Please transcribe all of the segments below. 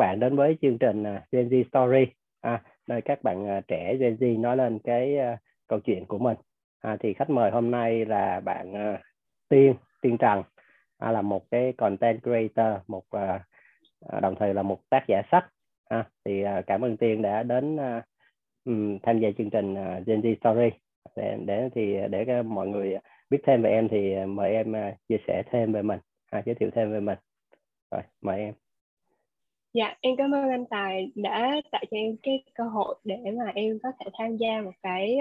bạn đến với chương trình à, Gen Z Story à, nơi các bạn à, trẻ Gen Z nói lên cái uh, câu chuyện của mình. À, thì khách mời hôm nay là bạn uh, Tiên Tiên Trần à, là một cái content creator, một uh, đồng thời là một tác giả sách. À, thì uh, cảm ơn Tiên đã đến uh, um, tham gia chương trình uh, Gen Z Story để để thì để mọi người biết thêm về em thì mời em uh, chia sẻ thêm về mình, à, giới thiệu thêm về mình. Rồi, mời em. Dạ, em cảm ơn anh Tài đã tạo cho em cái cơ hội để mà em có thể tham gia một cái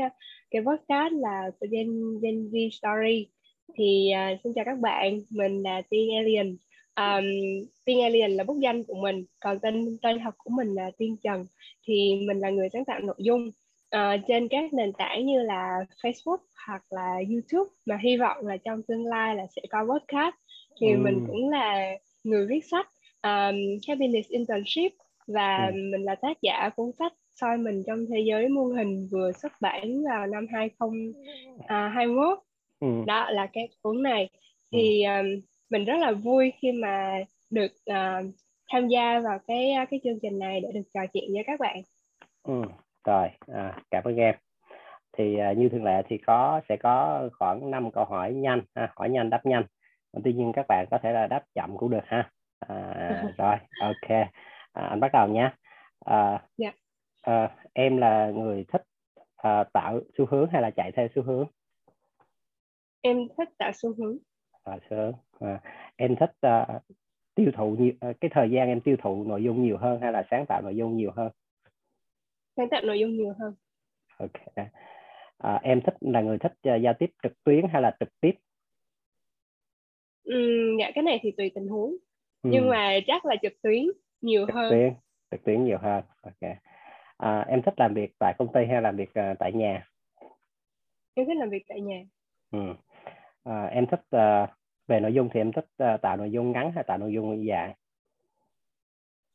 cái podcast là Gen Gen Z Story. Thì uh, xin chào các bạn, mình là Tiên Alien. Um, Tiên Alien là bút danh của mình, còn tên tên học của mình là Tiên Trần. Thì mình là người sáng tạo nội dung uh, trên các nền tảng như là Facebook hoặc là YouTube mà hy vọng là trong tương lai là sẽ có podcast. Thì ừ. mình cũng là người viết sách um, Happiness Internship và ừ. mình là tác giả cuốn sách soi mình trong thế giới mô hình vừa xuất bản vào năm 2021 ừ. đó là cái cuốn này thì um, mình rất là vui khi mà được uh, tham gia vào cái cái chương trình này để được trò chuyện với các bạn. Ừ, rồi à, cảm ơn em. Thì uh, như thường lệ thì có sẽ có khoảng 5 câu hỏi nhanh, ha, hỏi nhanh đáp nhanh. Tuy nhiên các bạn có thể là đáp chậm cũng được ha à, rồi ok. À, anh bắt đầu nhé à, yeah. Dạ. à, em là người thích à, tạo xu hướng hay là chạy theo xu hướng? Em thích tạo xu hướng. À, xu hướng. À, em thích uh, tiêu thụ nhiều uh, cái thời gian em tiêu thụ nội dung nhiều hơn hay là sáng tạo nội dung nhiều hơn? Sáng tạo nội dung nhiều hơn. Ok. À, em thích là người thích uh, giao tiếp trực tuyến hay là trực tiếp? Ừ, dạ cái này thì tùy tình huống ừ. nhưng mà chắc là trực tuyến nhiều trực hơn. tuyến trực tuyến nhiều hơn. Ok. À, em thích làm việc tại công ty hay làm việc uh, tại nhà? Em thích làm việc tại nhà. Ừ. à, em thích uh, về nội dung thì em thích uh, tạo nội dung ngắn hay tạo nội dung dài?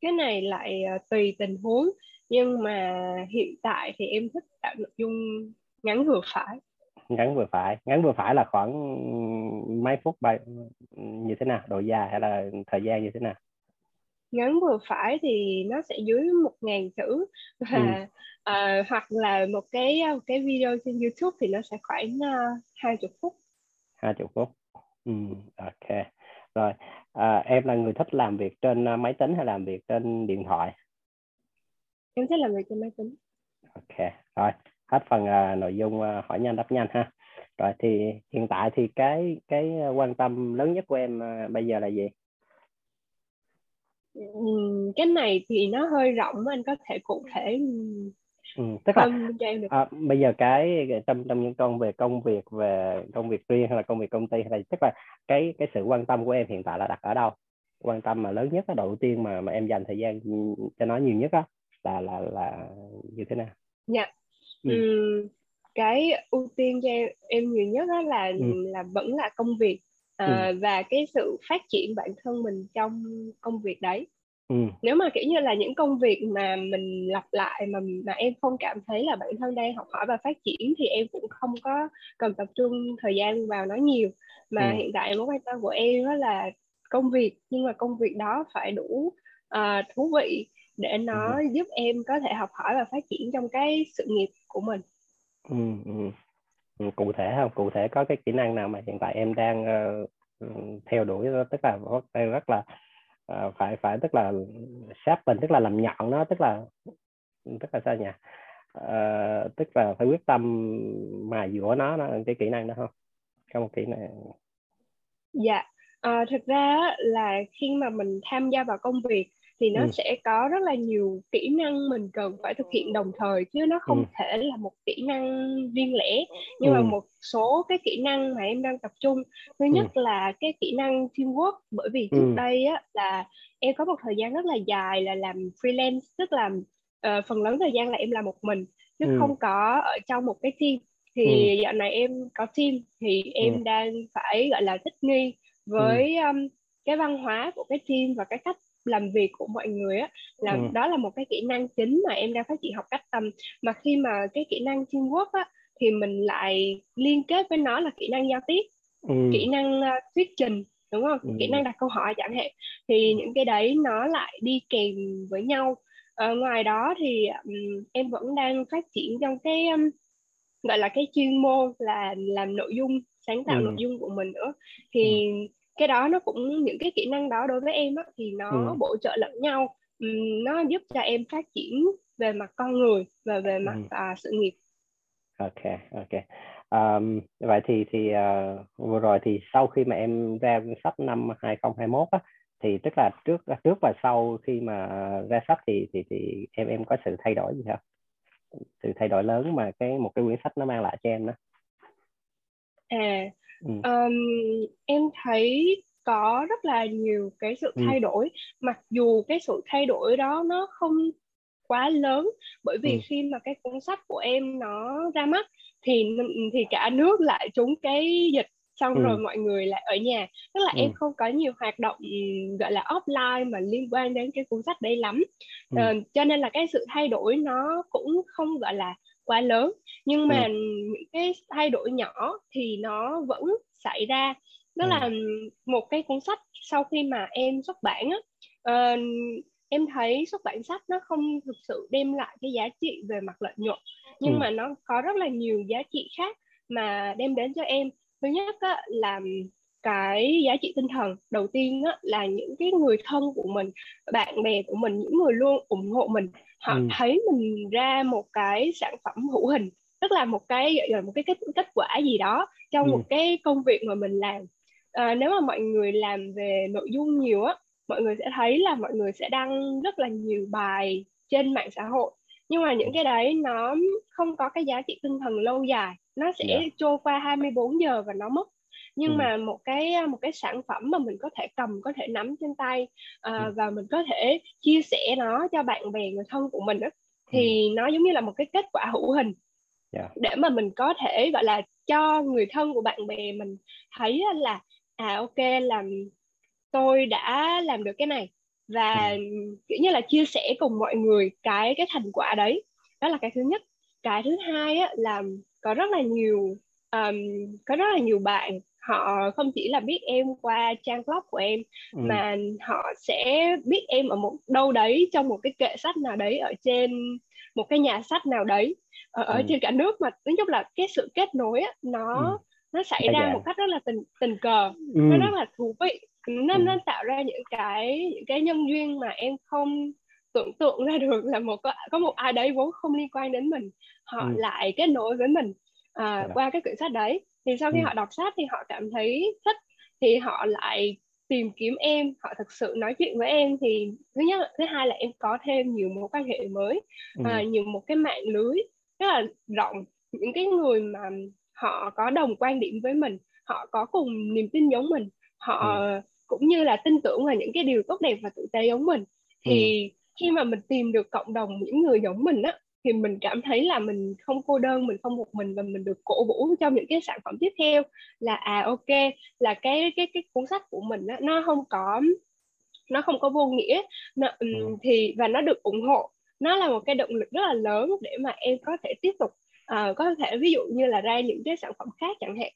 Cái này lại uh, tùy tình huống. Nhưng mà hiện tại thì em thích tạo nội dung ngắn vừa phải ngắn vừa phải. Ngắn vừa phải là khoảng mấy phút bài như thế nào? Độ dài hay là thời gian như thế nào? Ngắn vừa phải thì nó sẽ dưới một ngàn chữ. Và ừ. uh, hoặc là một cái một cái video trên YouTube thì nó sẽ khoảng hai uh, chục phút. Hai chục phút. Ừ, ok. Rồi à, em là người thích làm việc trên máy tính hay làm việc trên điện thoại? Em thích làm việc trên máy tính. Ok rồi hết phần uh, nội dung uh, hỏi nhanh đáp nhanh ha. Rồi thì hiện tại thì cái cái quan tâm lớn nhất của em uh, bây giờ là gì? Cái này thì nó hơi rộng anh có thể cụ thể ừ, tức là à, bây giờ cái trong trong những công về công việc về công việc riêng hay là công việc công ty hay là tức là cái cái sự quan tâm của em hiện tại là đặt ở đâu? Quan tâm mà lớn nhất cái đầu tiên mà mà em dành thời gian cho nó nhiều nhất á là là là như thế nào? Dạ. yeah ừ. cái ưu tiên cho em, em nhiều nhất đó là ừ. là vẫn là công việc à, ừ. và cái sự phát triển bản thân mình trong công việc đấy ừ. nếu mà kiểu như là những công việc mà mình lặp lại mà mà em không cảm thấy là bản thân đang học hỏi và phát triển thì em cũng không có cần tập trung thời gian vào nó nhiều mà ừ. hiện tại mối quan tâm của em đó là công việc nhưng mà công việc đó phải đủ uh, thú vị để nó ừ. giúp em có thể học hỏi và phát triển trong cái sự nghiệp của mình. Ừ, ừ. ừ cụ thể không? Cụ thể có cái kỹ năng nào mà hiện tại em đang uh, theo đuổi đó, tức là rất là uh, phải phải tức là sharpen tức là làm nhọn nó tức là tức là sao nhỉ? Uh, tức là phải quyết tâm mà dũa nó, nó cái kỹ năng đó không? Có một kỹ năng. Dạ. À, thực ra là khi mà mình tham gia vào công việc thì nó ừ. sẽ có rất là nhiều kỹ năng mình cần phải thực hiện đồng thời chứ nó không ừ. thể là một kỹ năng riêng lẻ nhưng ừ. mà một số cái kỹ năng mà em đang tập trung thứ nhất ừ. là cái kỹ năng teamwork bởi vì trước ừ. đây á là em có một thời gian rất là dài là làm freelance tức là uh, phần lớn thời gian là em làm một mình chứ ừ. không có ở trong một cái team thì ừ. dạo này em có team thì em ừ. đang phải gọi là thích nghi với ừ. um, cái văn hóa của cái team và cái cách làm việc của mọi người á là ừ. đó là một cái kỹ năng chính mà em đang phát triển học cách tâm mà khi mà cái kỹ năng teamwork á thì mình lại liên kết với nó là kỹ năng giao tiếp ừ. kỹ năng uh, thuyết trình đúng không ừ. kỹ năng đặt câu hỏi chẳng hạn thì những cái đấy nó lại đi kèm với nhau ở ngoài đó thì um, em vẫn đang phát triển trong cái um, gọi là cái chuyên môn là làm nội dung sáng tạo ừ. nội dung của mình nữa thì ừ. Cái đó nó cũng những cái kỹ năng đó đối với em á, thì nó ừ. bổ trợ lẫn nhau. Um, nó giúp cho em phát triển về mặt con người và về mặt ừ. uh, sự nghiệp. Ok ok. Um, vậy thì thì uh, vừa rồi thì sau khi mà em ra sách năm 2021 á, thì tức là trước trước và sau khi mà ra sách thì thì thì em em có sự thay đổi gì không sự thay đổi lớn mà cái một cái quyển sách nó mang lại cho em đó. À ừ. um, em thấy có rất là nhiều cái sự ừ. thay đổi mặc dù cái sự thay đổi đó nó không quá lớn bởi vì ừ. khi mà cái cuốn sách của em nó ra mắt thì thì cả nước lại trúng cái dịch xong ừ. rồi mọi người lại ở nhà tức là ừ. em không có nhiều hoạt động gọi là offline mà liên quan đến cái cuốn sách đấy lắm ừ. ờ, cho nên là cái sự thay đổi nó cũng không gọi là quá lớn nhưng mà ừ. những cái thay đổi nhỏ thì nó vẫn xảy ra đó ừ. là một cái cuốn sách sau khi mà em xuất bản á uh, em thấy xuất bản sách nó không thực sự đem lại cái giá trị về mặt lợi nhuận nhưng ừ. mà nó có rất là nhiều giá trị khác mà đem đến cho em thứ nhất á, là cái giá trị tinh thần đầu tiên á, là những cái người thân của mình bạn bè của mình những người luôn ủng hộ mình họ ừ. thấy mình ra một cái sản phẩm hữu hình tức là một cái gọi là một cái kết kết quả gì đó trong ừ. một cái công việc mà mình làm à, nếu mà mọi người làm về nội dung nhiều á mọi người sẽ thấy là mọi người sẽ đăng rất là nhiều bài trên mạng xã hội nhưng mà những cái đấy nó không có cái giá trị tinh thần lâu dài nó sẽ yeah. Dạ. trôi qua 24 giờ và nó mất nhưng ừ. mà một cái một cái sản phẩm mà mình có thể cầm có thể nắm trên tay uh, ừ. và mình có thể chia sẻ nó cho bạn bè người thân của mình đó, thì ừ. nó giống như là một cái kết quả hữu hình yeah. Dạ. để mà mình có thể gọi là cho người thân của bạn bè mình thấy là à ok làm tôi đã làm được cái này và ừ. kiểu như là chia sẻ cùng mọi người cái cái thành quả đấy đó là cái thứ nhất cái thứ hai á, là có rất là nhiều um, có rất là nhiều bạn họ không chỉ là biết em qua trang blog của em ừ. mà họ sẽ biết em ở một đâu đấy trong một cái kệ sách nào đấy ở trên một cái nhà sách nào đấy ở, ừ. ở trên cả nước mà nói chung là cái sự kết nối á, nó ừ. nó xảy ra một cách rất là tình tình cờ ừ. nó rất là thú vị nó ừ. nó tạo ra những cái những cái nhân duyên mà em không tưởng tượng ra được là một có, một ai đấy vốn không liên quan đến mình họ ừ. lại kết nối với mình à. Dạ. qua cái quyển sách đấy thì sau khi ừ. họ đọc sách thì họ cảm thấy thích thì họ lại tìm kiếm em họ thực sự nói chuyện với em thì thứ nhất thứ hai là em có thêm nhiều mối quan hệ mới ừ. à, nhiều một cái mạng lưới rất là rộng những cái người mà họ có đồng quan điểm với mình họ có cùng niềm tin giống mình họ ừ. cũng như là tin tưởng vào những cái điều tốt đẹp và tử tế giống mình thì ừ. khi mà mình tìm được cộng đồng những người giống mình á thì mình cảm thấy là mình không cô đơn mình không một mình và mình được cổ vũ trong những cái sản phẩm tiếp theo là à ok là cái cái cái cuốn sách của mình đó, nó không có nó không có vô nghĩa nó, ừ. thì và nó được ủng hộ nó là một cái động lực rất là lớn để mà em có thể tiếp tục uh, có thể ví dụ như là ra những cái sản phẩm khác chẳng hạn yeah.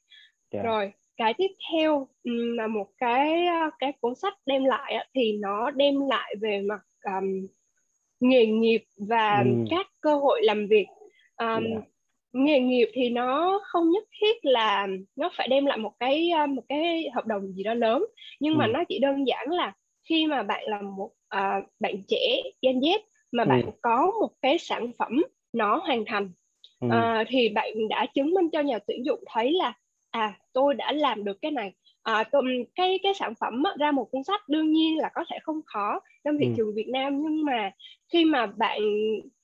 Dạ. rồi cái tiếp theo là một cái cái cuốn sách đem lại thì nó đem lại về mặt um, nghề nghiệp và ừ. các cơ hội làm việc um, yeah. Dạ. nghề nghiệp thì nó không nhất thiết là nó phải đem lại một cái một cái hợp đồng gì đó lớn nhưng ừ. mà nó chỉ đơn giản là khi mà bạn là một uh, bạn trẻ Gen Z mà ừ. bạn có một cái sản phẩm nó hoàn thành ừ. uh, thì bạn đã chứng minh cho nhà tuyển dụng thấy là à tôi đã làm được cái này à, cái cái sản phẩm ra một cuốn sách đương nhiên là có thể không khó trong thị ừ. trường Việt Nam nhưng mà khi mà bạn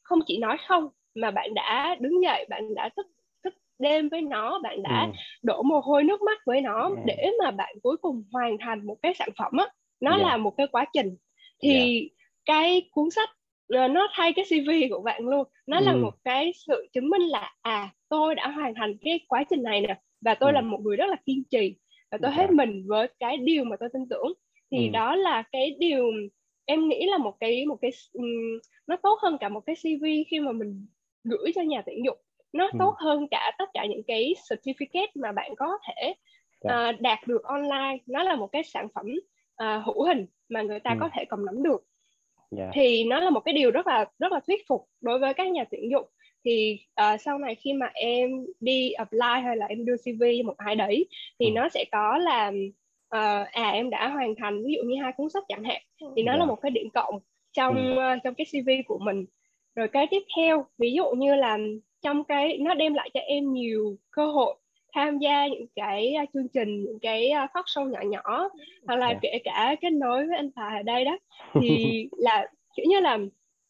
không chỉ nói không mà bạn đã đứng dậy bạn đã thức thức đêm với nó bạn đã ừ. đổ mồ hôi nước mắt với nó. Ừ. để mà bạn cuối cùng hoàn thành một cái sản phẩm á nó yeah. là một cái quá trình thì yeah. cái cuốn sách ờ, nó thay cái CV của bạn luôn nó ừ. là một cái sự chứng minh là à tôi đã hoàn thành cái quá trình này nè và tôi ừ. là một người rất là kiên trì và tôi hết mình với cái điều mà tôi tin tưởng thì ừ. đó là cái điều em nghĩ là một cái một cái um, nó tốt hơn cả một cái CV khi mà mình gửi cho nhà tuyển dụng nó ừ. tốt hơn cả tất cả những cái certificate mà bạn có thể uh, đạt được online nó là một cái sản phẩm uh, hữu hình mà người ta ừ. có thể cầm nắm được yeah. Dạ. thì nó là một cái điều rất là rất là thuyết phục đối với các nhà tuyển dụng thì uh, sau này khi mà em đi apply hay là em đưa CV cho một ai đấy thì ừ. nó sẽ có là uh, à em đã hoàn thành ví dụ như hai cuốn sách chẳng hạn thì nó yeah. là dạ. một cái điểm cộng trong ừ. uh, trong cái CV của mình rồi cái tiếp theo ví dụ như là trong cái nó đem lại cho em nhiều cơ hội tham gia những cái uh, chương trình những cái uh, talk show nhỏ nhỏ hoặc là yeah. Dạ. kể cả kết nối với anh Tài ở đây đó thì là kiểu như là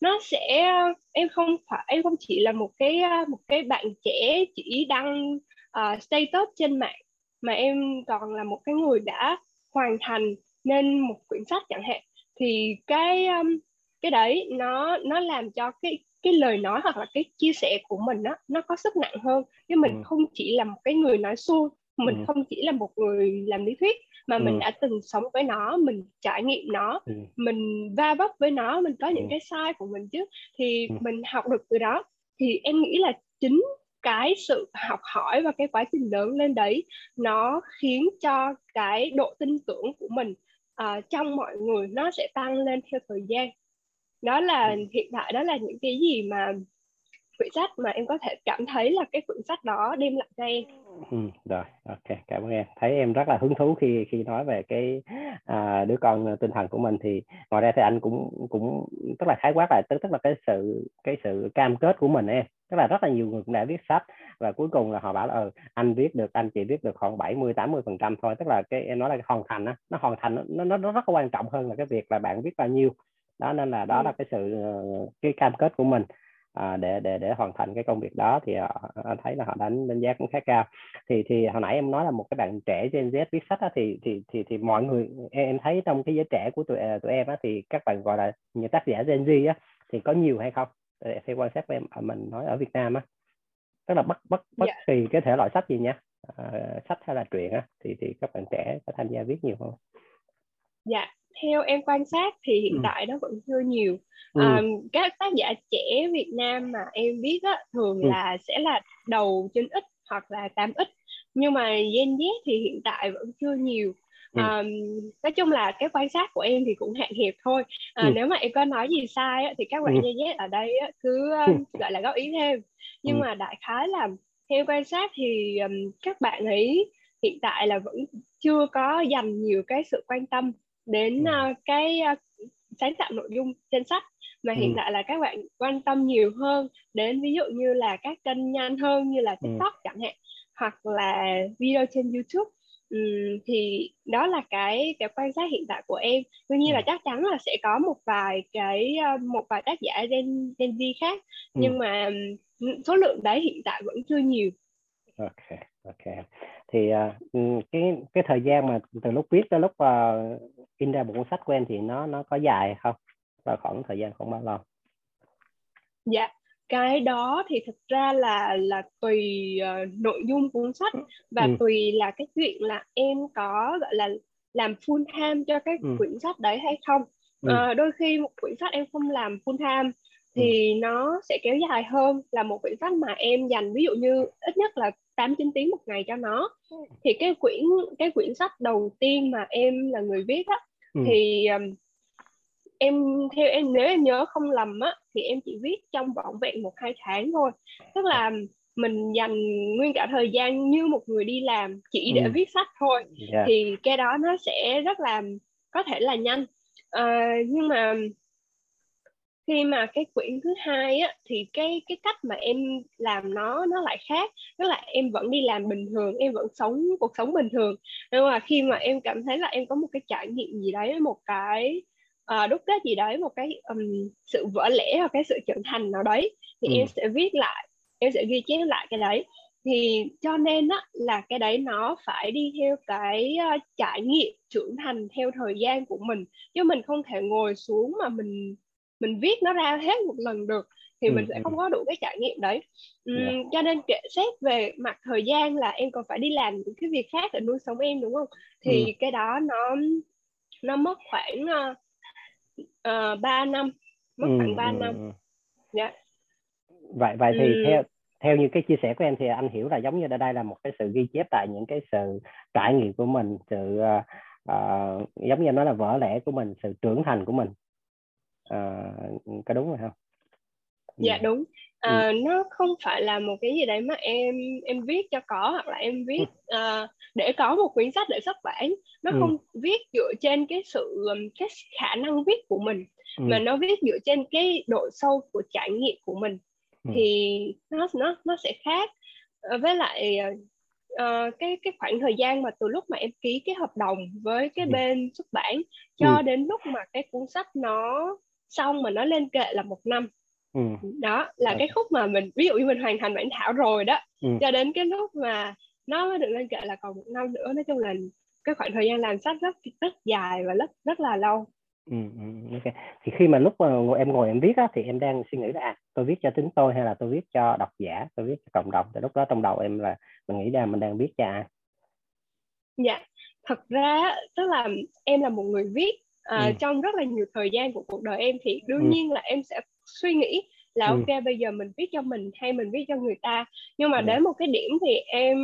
nó sẽ em không phải em không chỉ là một cái một cái bạn trẻ chỉ đăng uh, status trên mạng mà em còn là một cái người đã hoàn thành nên một quyển sách chẳng hạn thì cái um, cái đấy nó nó làm cho cái cái lời nói hoặc là cái chia sẻ của mình đó nó có sức nặng hơn chứ mình ừ. không chỉ là một cái người nói suông mình ừ. không chỉ là một người làm lý thuyết mà ừ. mình đã từng sống với nó mình trải nghiệm nó ừ. mình va vấp với nó mình có những ừ. cái sai của mình chứ thì ừ. mình học được từ đó thì em nghĩ là chính cái sự học hỏi và cái quá trình lớn lên đấy nó khiến cho cái độ tin tưởng của mình uh, trong mọi người nó sẽ tăng lên theo thời gian đó là ừ. hiện tại đó là những cái gì mà quyển sách mà em có thể cảm thấy là cái quyển sách đó đem lại cho em. Ừ, rồi ok cảm ơn em. Thấy em rất là hứng thú khi khi nói về cái à, đứa con tinh thần của mình thì ngoài ra thì anh cũng cũng tức là khái quát lại tức tức là cái sự cái sự cam kết của mình em. Tức là rất là nhiều người cũng đã viết sách và cuối cùng là họ bảo là ờ, anh viết được anh chỉ viết được khoảng 70 80 phần trăm thôi. Tức là cái em nói là cái hoàn thành á nó hoàn thành nó, nó nó rất là quan trọng hơn là cái việc là bạn viết bao nhiêu. Đó nên là đó ừ. là cái sự ờ, cái cam kết của mình à, để để để hoàn thành cái công việc đó thì họ, anh thấy là họ đánh đánh giá cũng khá cao thì thì hồi nãy em nói là một cái bạn trẻ Gen Z viết sách đó, thì thì thì thì mọi người em thấy trong cái giới trẻ của tụi à, tụi em á, thì các bạn gọi là những tác giả Gen Z á, thì có nhiều hay không theo quan sát của em à, mình nói ở Việt Nam á tức là bất bất bất yeah. Dạ. kỳ cái thể loại sách gì nha à, sách hay là truyện á thì thì các bạn trẻ có tham gia viết nhiều không? Dạ theo em quan sát thì hiện ừ. tại nó vẫn chưa nhiều ừ. um, các tác giả trẻ Việt Nam mà em biết á, thường ừ. là sẽ là đầu trên ít hoặc là 8 ít nhưng mà Gen Z thì hiện tại vẫn chưa nhiều Ừ. Um, nói chung là cái quan sát của em thì cũng hạn hẹp thôi à, ừ. nếu mà em có nói gì sai á, thì các bạn ừ. Gen Z ở đây á, cứ um, gọi là góp ý thêm nhưng ừ. mà đại khái là theo quan sát thì um, các bạn ấy hiện tại là vẫn chưa có dành nhiều cái sự quan tâm đến uh, cái uh, sáng tạo nội dung trên sách mà hiện ừ. tại là các bạn quan tâm nhiều hơn đến ví dụ như là các kênh nhanh hơn như là ừ. tiktok chẳng hạn hoặc là video trên youtube um, thì đó là cái cái quan sát hiện tại của em tuy nhiên là chắc chắn là sẽ có một vài cái một vài tác giả gen gen Z khác ừ. nhưng mà số lượng đấy hiện tại vẫn chưa nhiều ok ok thì uh, cái cái thời gian mà từ lúc viết tới lúc uh, in ra một cuốn sách của em thì nó nó có dài không và khoảng thời gian khoảng bao lâu dạ cái đó thì thực ra là là tùy uh, nội dung cuốn sách và ừ. tùy là cái chuyện là em có gọi là làm full time cho cái ừ. quyển sách đấy hay không ừ. uh, đôi khi một quyển sách em không làm full time thì ừ. nó sẽ kéo dài hơn là một quyển sách mà em dành ví dụ như ít nhất là 8 9 tiếng một ngày cho nó ừ. thì cái quyển cái quyển sách đầu tiên mà em là người viết á ừ. thì um, em theo em nếu em nhớ không lầm á thì em chỉ viết trong vỏn vẹn một hai tháng thôi tức là mình dành nguyên cả thời gian như một người đi làm chỉ để ừ. viết sách thôi yeah. Dạ. thì cái đó nó sẽ rất là có thể là nhanh à, nhưng mà khi mà cái quyển thứ hai á thì cái cái cách mà em làm nó nó lại khác. Tức là em vẫn đi làm bình thường em vẫn sống cuộc sống bình thường. Nhưng mà khi mà em cảm thấy là em có một cái trải nghiệm gì đấy một cái uh, đúc kết gì đấy một cái um, sự vỡ lẽ hoặc cái sự trưởng thành nào đấy thì ừ. em sẽ viết lại em sẽ ghi chép lại cái đấy. Thì cho nên á là cái đấy nó phải đi theo cái uh, trải nghiệm trưởng thành theo thời gian của mình. Chứ mình không thể ngồi xuống mà mình mình viết nó ra hết một lần được thì ừ, mình sẽ ừ. không có đủ cái trải nghiệm đấy uhm, yeah. Dạ. cho nên kể xét về mặt thời gian là em còn phải đi làm những cái việc khác để nuôi sống em đúng không thì ừ. cái đó nó nó mất khoảng uh, uh, 3 năm mất ừ, khoảng 3 ừ, năm yeah. Dạ. vậy vậy thì ừ. theo theo như cái chia sẻ của em thì anh hiểu là giống như đây là một cái sự ghi chép tại những cái sự trải nghiệm của mình sự uh, giống như nói là vỡ lẽ của mình sự trưởng thành của mình uh, có đúng rồi không dạ đúng à, ừ. nó không phải là một cái gì đấy mà em em viết cho có hoặc là em viết uh, để có một quyển sách để xuất bản nó ừ. không viết dựa trên cái sự cái khả năng viết của mình ừ. mà nó viết dựa trên cái độ sâu của trải nghiệm của mình ừ. thì nó nó nó sẽ khác với lại uh, cái cái khoảng thời gian mà từ lúc mà em ký cái hợp đồng với cái ừ. bên xuất bản cho ừ. đến lúc mà cái cuốn sách nó xong mà nó lên kệ là một năm ừ. đó là ừ. cái khúc mà mình ví dụ như mình hoàn thành bản thảo rồi đó ừ. cho đến cái lúc mà nó mới được lên kệ là còn một năm nữa nói chung là cái khoảng thời gian làm sách rất rất dài và rất rất là lâu Ừ, ừ, ok. Thì khi mà lúc mà em ngồi em viết á, thì em đang suy nghĩ là à, tôi viết cho chính tôi hay là tôi viết cho độc giả, tôi viết cho cộng đồng. Thì lúc đó trong đầu em là mình nghĩ ra mình đang viết cho ai? Dạ, thật ra tức là em là một người viết uh, ừ. trong rất là nhiều thời gian của cuộc đời em thì đương ừ. nhiên là em sẽ suy nghĩ là ừ. ok bây giờ mình viết cho mình hay mình viết cho người ta nhưng mà ừ. đến một cái điểm thì em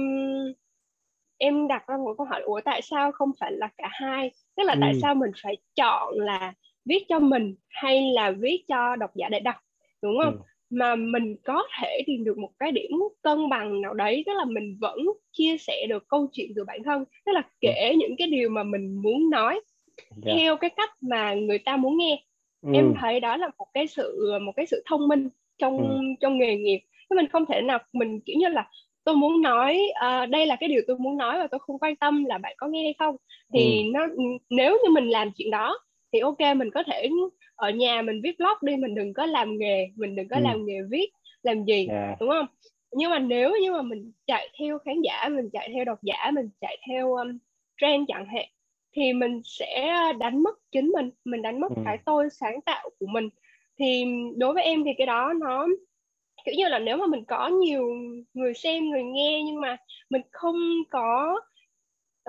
em đặt ra một câu hỏi ủa tại sao không phải là cả hai tức là ừ. tại sao mình phải chọn là viết cho mình hay là viết cho độc giả để đọc đúng không ừ. mà mình có thể tìm được một cái điểm cân bằng nào đấy tức là mình vẫn chia sẻ được câu chuyện từ bản thân tức là kể ừ. những cái điều mà mình muốn nói yeah. Dạ. theo cái cách mà người ta muốn nghe ừ. em thấy đó là một cái sự một cái sự thông minh trong ừ. trong nghề nghiệp chứ mình không thể nào mình kiểu như là tôi muốn nói uh, đây là cái điều tôi muốn nói và tôi không quan tâm là bạn có nghe hay không thì ừ. nó nếu như mình làm chuyện đó thì ok mình có thể ở nhà mình viết blog đi mình đừng có làm nghề mình đừng có ừ. làm nghề viết làm gì yeah. Dạ. đúng không nhưng mà nếu như mà mình chạy theo khán giả mình chạy theo độc giả mình chạy theo um, trend chẳng hạn thì mình sẽ đánh mất chính mình mình đánh mất ừ. cái tôi sáng tạo của mình thì đối với em thì cái đó nó kiểu như là nếu mà mình có nhiều người xem người nghe nhưng mà mình không có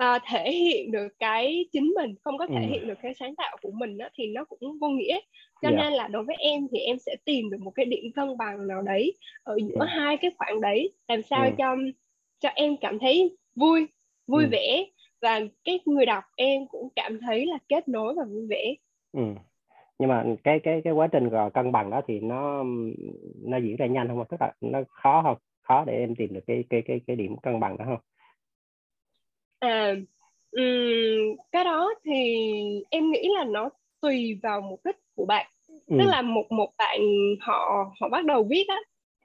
uh, thể hiện được cái chính mình không có thể ừ. hiện được cái sáng tạo của mình đó, thì nó cũng vô nghĩa cho yeah. Dạ. nên là đối với em thì em sẽ tìm được một cái điểm cân bằng nào đấy ở giữa. Dạ. hai cái khoảng đấy làm sao ừ. cho cho em cảm thấy vui vui ừ. vẻ và cái người đọc em cũng cảm thấy là kết nối và vui vẻ ừ nhưng mà cái cái cái quá trình cân bằng đó thì nó nó diễn ra nhanh không tức là nó khó không khó để em tìm được cái cái cái cái điểm cân bằng đó không à um, cái đó thì em nghĩ là nó tùy vào mục đích của bạn ừ. tức là một một bạn họ họ bắt đầu viết á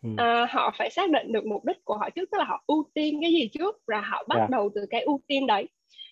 ừ. à, họ phải xác định được mục đích của họ trước tức là họ ưu tiên cái gì trước và họ bắt yeah. Dạ. đầu từ cái ưu tiên đấy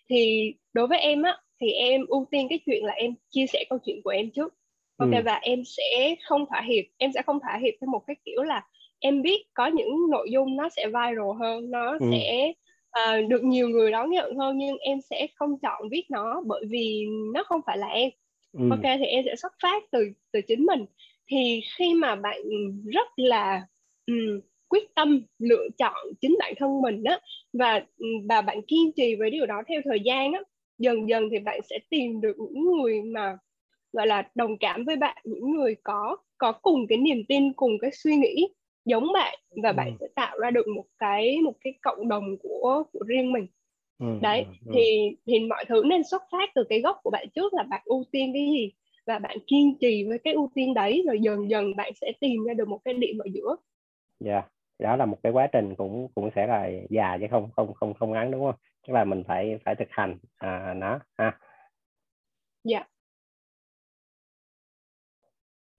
thì đối với em á thì em ưu tiên cái chuyện là em chia sẻ câu chuyện của em trước ok ừ. và em sẽ không thỏa hiệp em sẽ không thỏa hiệp theo một cái kiểu là em biết có những nội dung nó sẽ viral hơn nó ừ. sẽ uh, được nhiều người đón nhận hơn nhưng em sẽ không chọn viết nó bởi vì nó không phải là em ừ. ok thì em sẽ xuất phát từ từ chính mình thì khi mà bạn rất là um, quyết tâm lựa chọn chính bản thân mình á và và bạn kiên trì với điều đó theo thời gian á dần dần thì bạn sẽ tìm được những người mà gọi là đồng cảm với bạn những người có có cùng cái niềm tin cùng cái suy nghĩ giống bạn và bạn ừ. sẽ tạo ra được một cái một cái cộng đồng của của riêng mình ừ, đấy ừ, ừ. thì thì mọi thứ nên xuất phát từ cái gốc của bạn trước là bạn ưu tiên cái gì và bạn kiên trì với cái ưu tiên đấy rồi dần dần bạn sẽ tìm ra được một cái điểm ở giữa dạ yeah. Đó là một cái quá trình cũng cũng sẽ là dài chứ không không không không ngắn đúng không? Tức là mình phải phải thực hành à, nó ha. Dạ. Yeah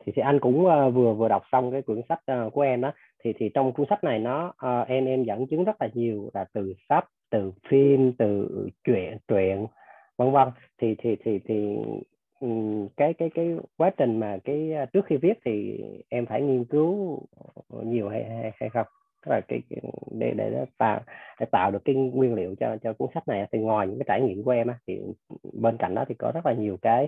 thì, thì anh cũng uh, vừa vừa đọc xong cái quyển sách uh, của em đó thì thì trong cuốn sách này nó uh, em em dẫn chứng rất là nhiều là từ sách từ phim từ truyện truyện vân vân. Thì thì thì thì Ừ, cái cái cái quá trình mà cái à, trước khi viết thì em phải nghiên cứu nhiều hay hay, hay không? Tức là cái, để để tạo để tạo được cái nguyên liệu cho cho cuốn sách này. Thì ngoài những cái trải nghiệm của em á, thì bên cạnh đó thì có rất là nhiều cái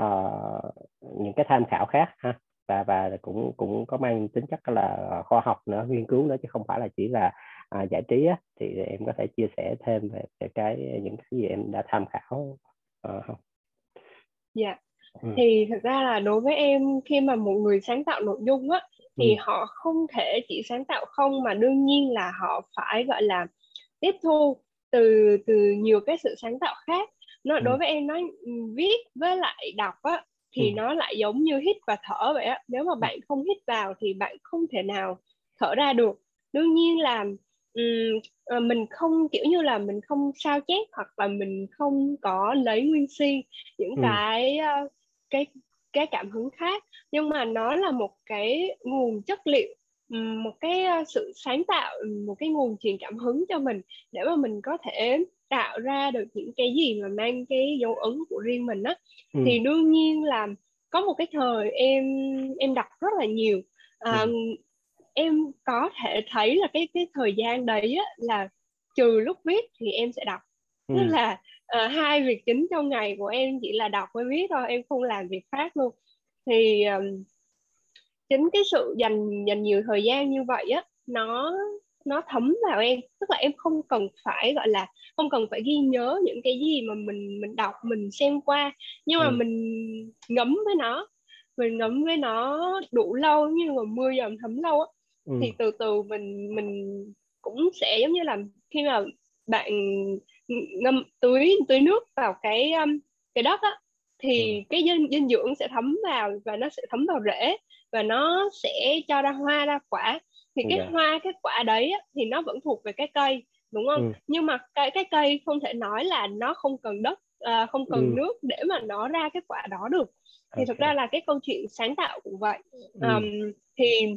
uh, những cái tham khảo khác ha. Và và cũng cũng có mang tính chất là khoa học nữa nghiên cứu nữa chứ không phải là chỉ là à, giải trí á, thì em có thể chia sẻ thêm về, về cái những cái gì em đã tham khảo uh, không? Dạ. Ừ. Thì thực ra là đối với em khi mà một người sáng tạo nội dung á thì ừ. họ không thể chỉ sáng tạo không mà đương nhiên là họ phải gọi là tiếp thu từ từ nhiều cái sự sáng tạo khác nó ừ. đối với em nói ừ, viết với lại đọc á thì ừ. nó lại giống như hít và thở vậy á nếu mà ừ. bạn không hít vào thì bạn không thể nào thở ra được đương nhiên là um, mình không kiểu như là mình không sao chép hoặc là mình không có lấy nguyên si những ừ. cái uh, cái cái cảm hứng khác nhưng mà nó là một cái nguồn chất liệu một cái sự sáng tạo một cái nguồn truyền cảm hứng cho mình để mà mình có thể tạo ra được những cái gì mà mang cái dấu ấn của riêng mình á ừ. thì đương nhiên là có một cái thời em em đọc rất là nhiều à, ừ. Em có thể thấy là cái cái thời gian đấy á, là trừ lúc viết thì em sẽ đọc ừ. tức là uh, hai việc chính trong ngày của em chỉ là đọc với viết thôi em không làm việc khác luôn thì um, chính cái sự dành dành nhiều thời gian như vậy á nó nó thấm vào em tức là em không cần phải gọi là không cần phải ghi nhớ những cái gì mà mình mình đọc mình xem qua nhưng mà ừ. mình ngấm với nó mình ngấm với nó đủ lâu như mà mưa dầm thấm lâu á ừ. thì từ từ mình mình cũng sẽ giống như là khi mà bạn ngâm tưới tưới nước vào cái um, cái đất á thì ừ. cái dinh, dinh dưỡng sẽ thấm vào và nó sẽ thấm vào rễ và nó sẽ cho ra hoa ra quả thì cái yeah. Dạ. hoa cái quả đấy á, thì nó vẫn thuộc về cái cây đúng không ừ. nhưng mà cái cái cây không thể nói là nó không cần đất uh, không cần ừ. nước để mà nó ra cái quả đó được thì okay. thực ra là cái câu chuyện sáng tạo cũng vậy ừ. um, thì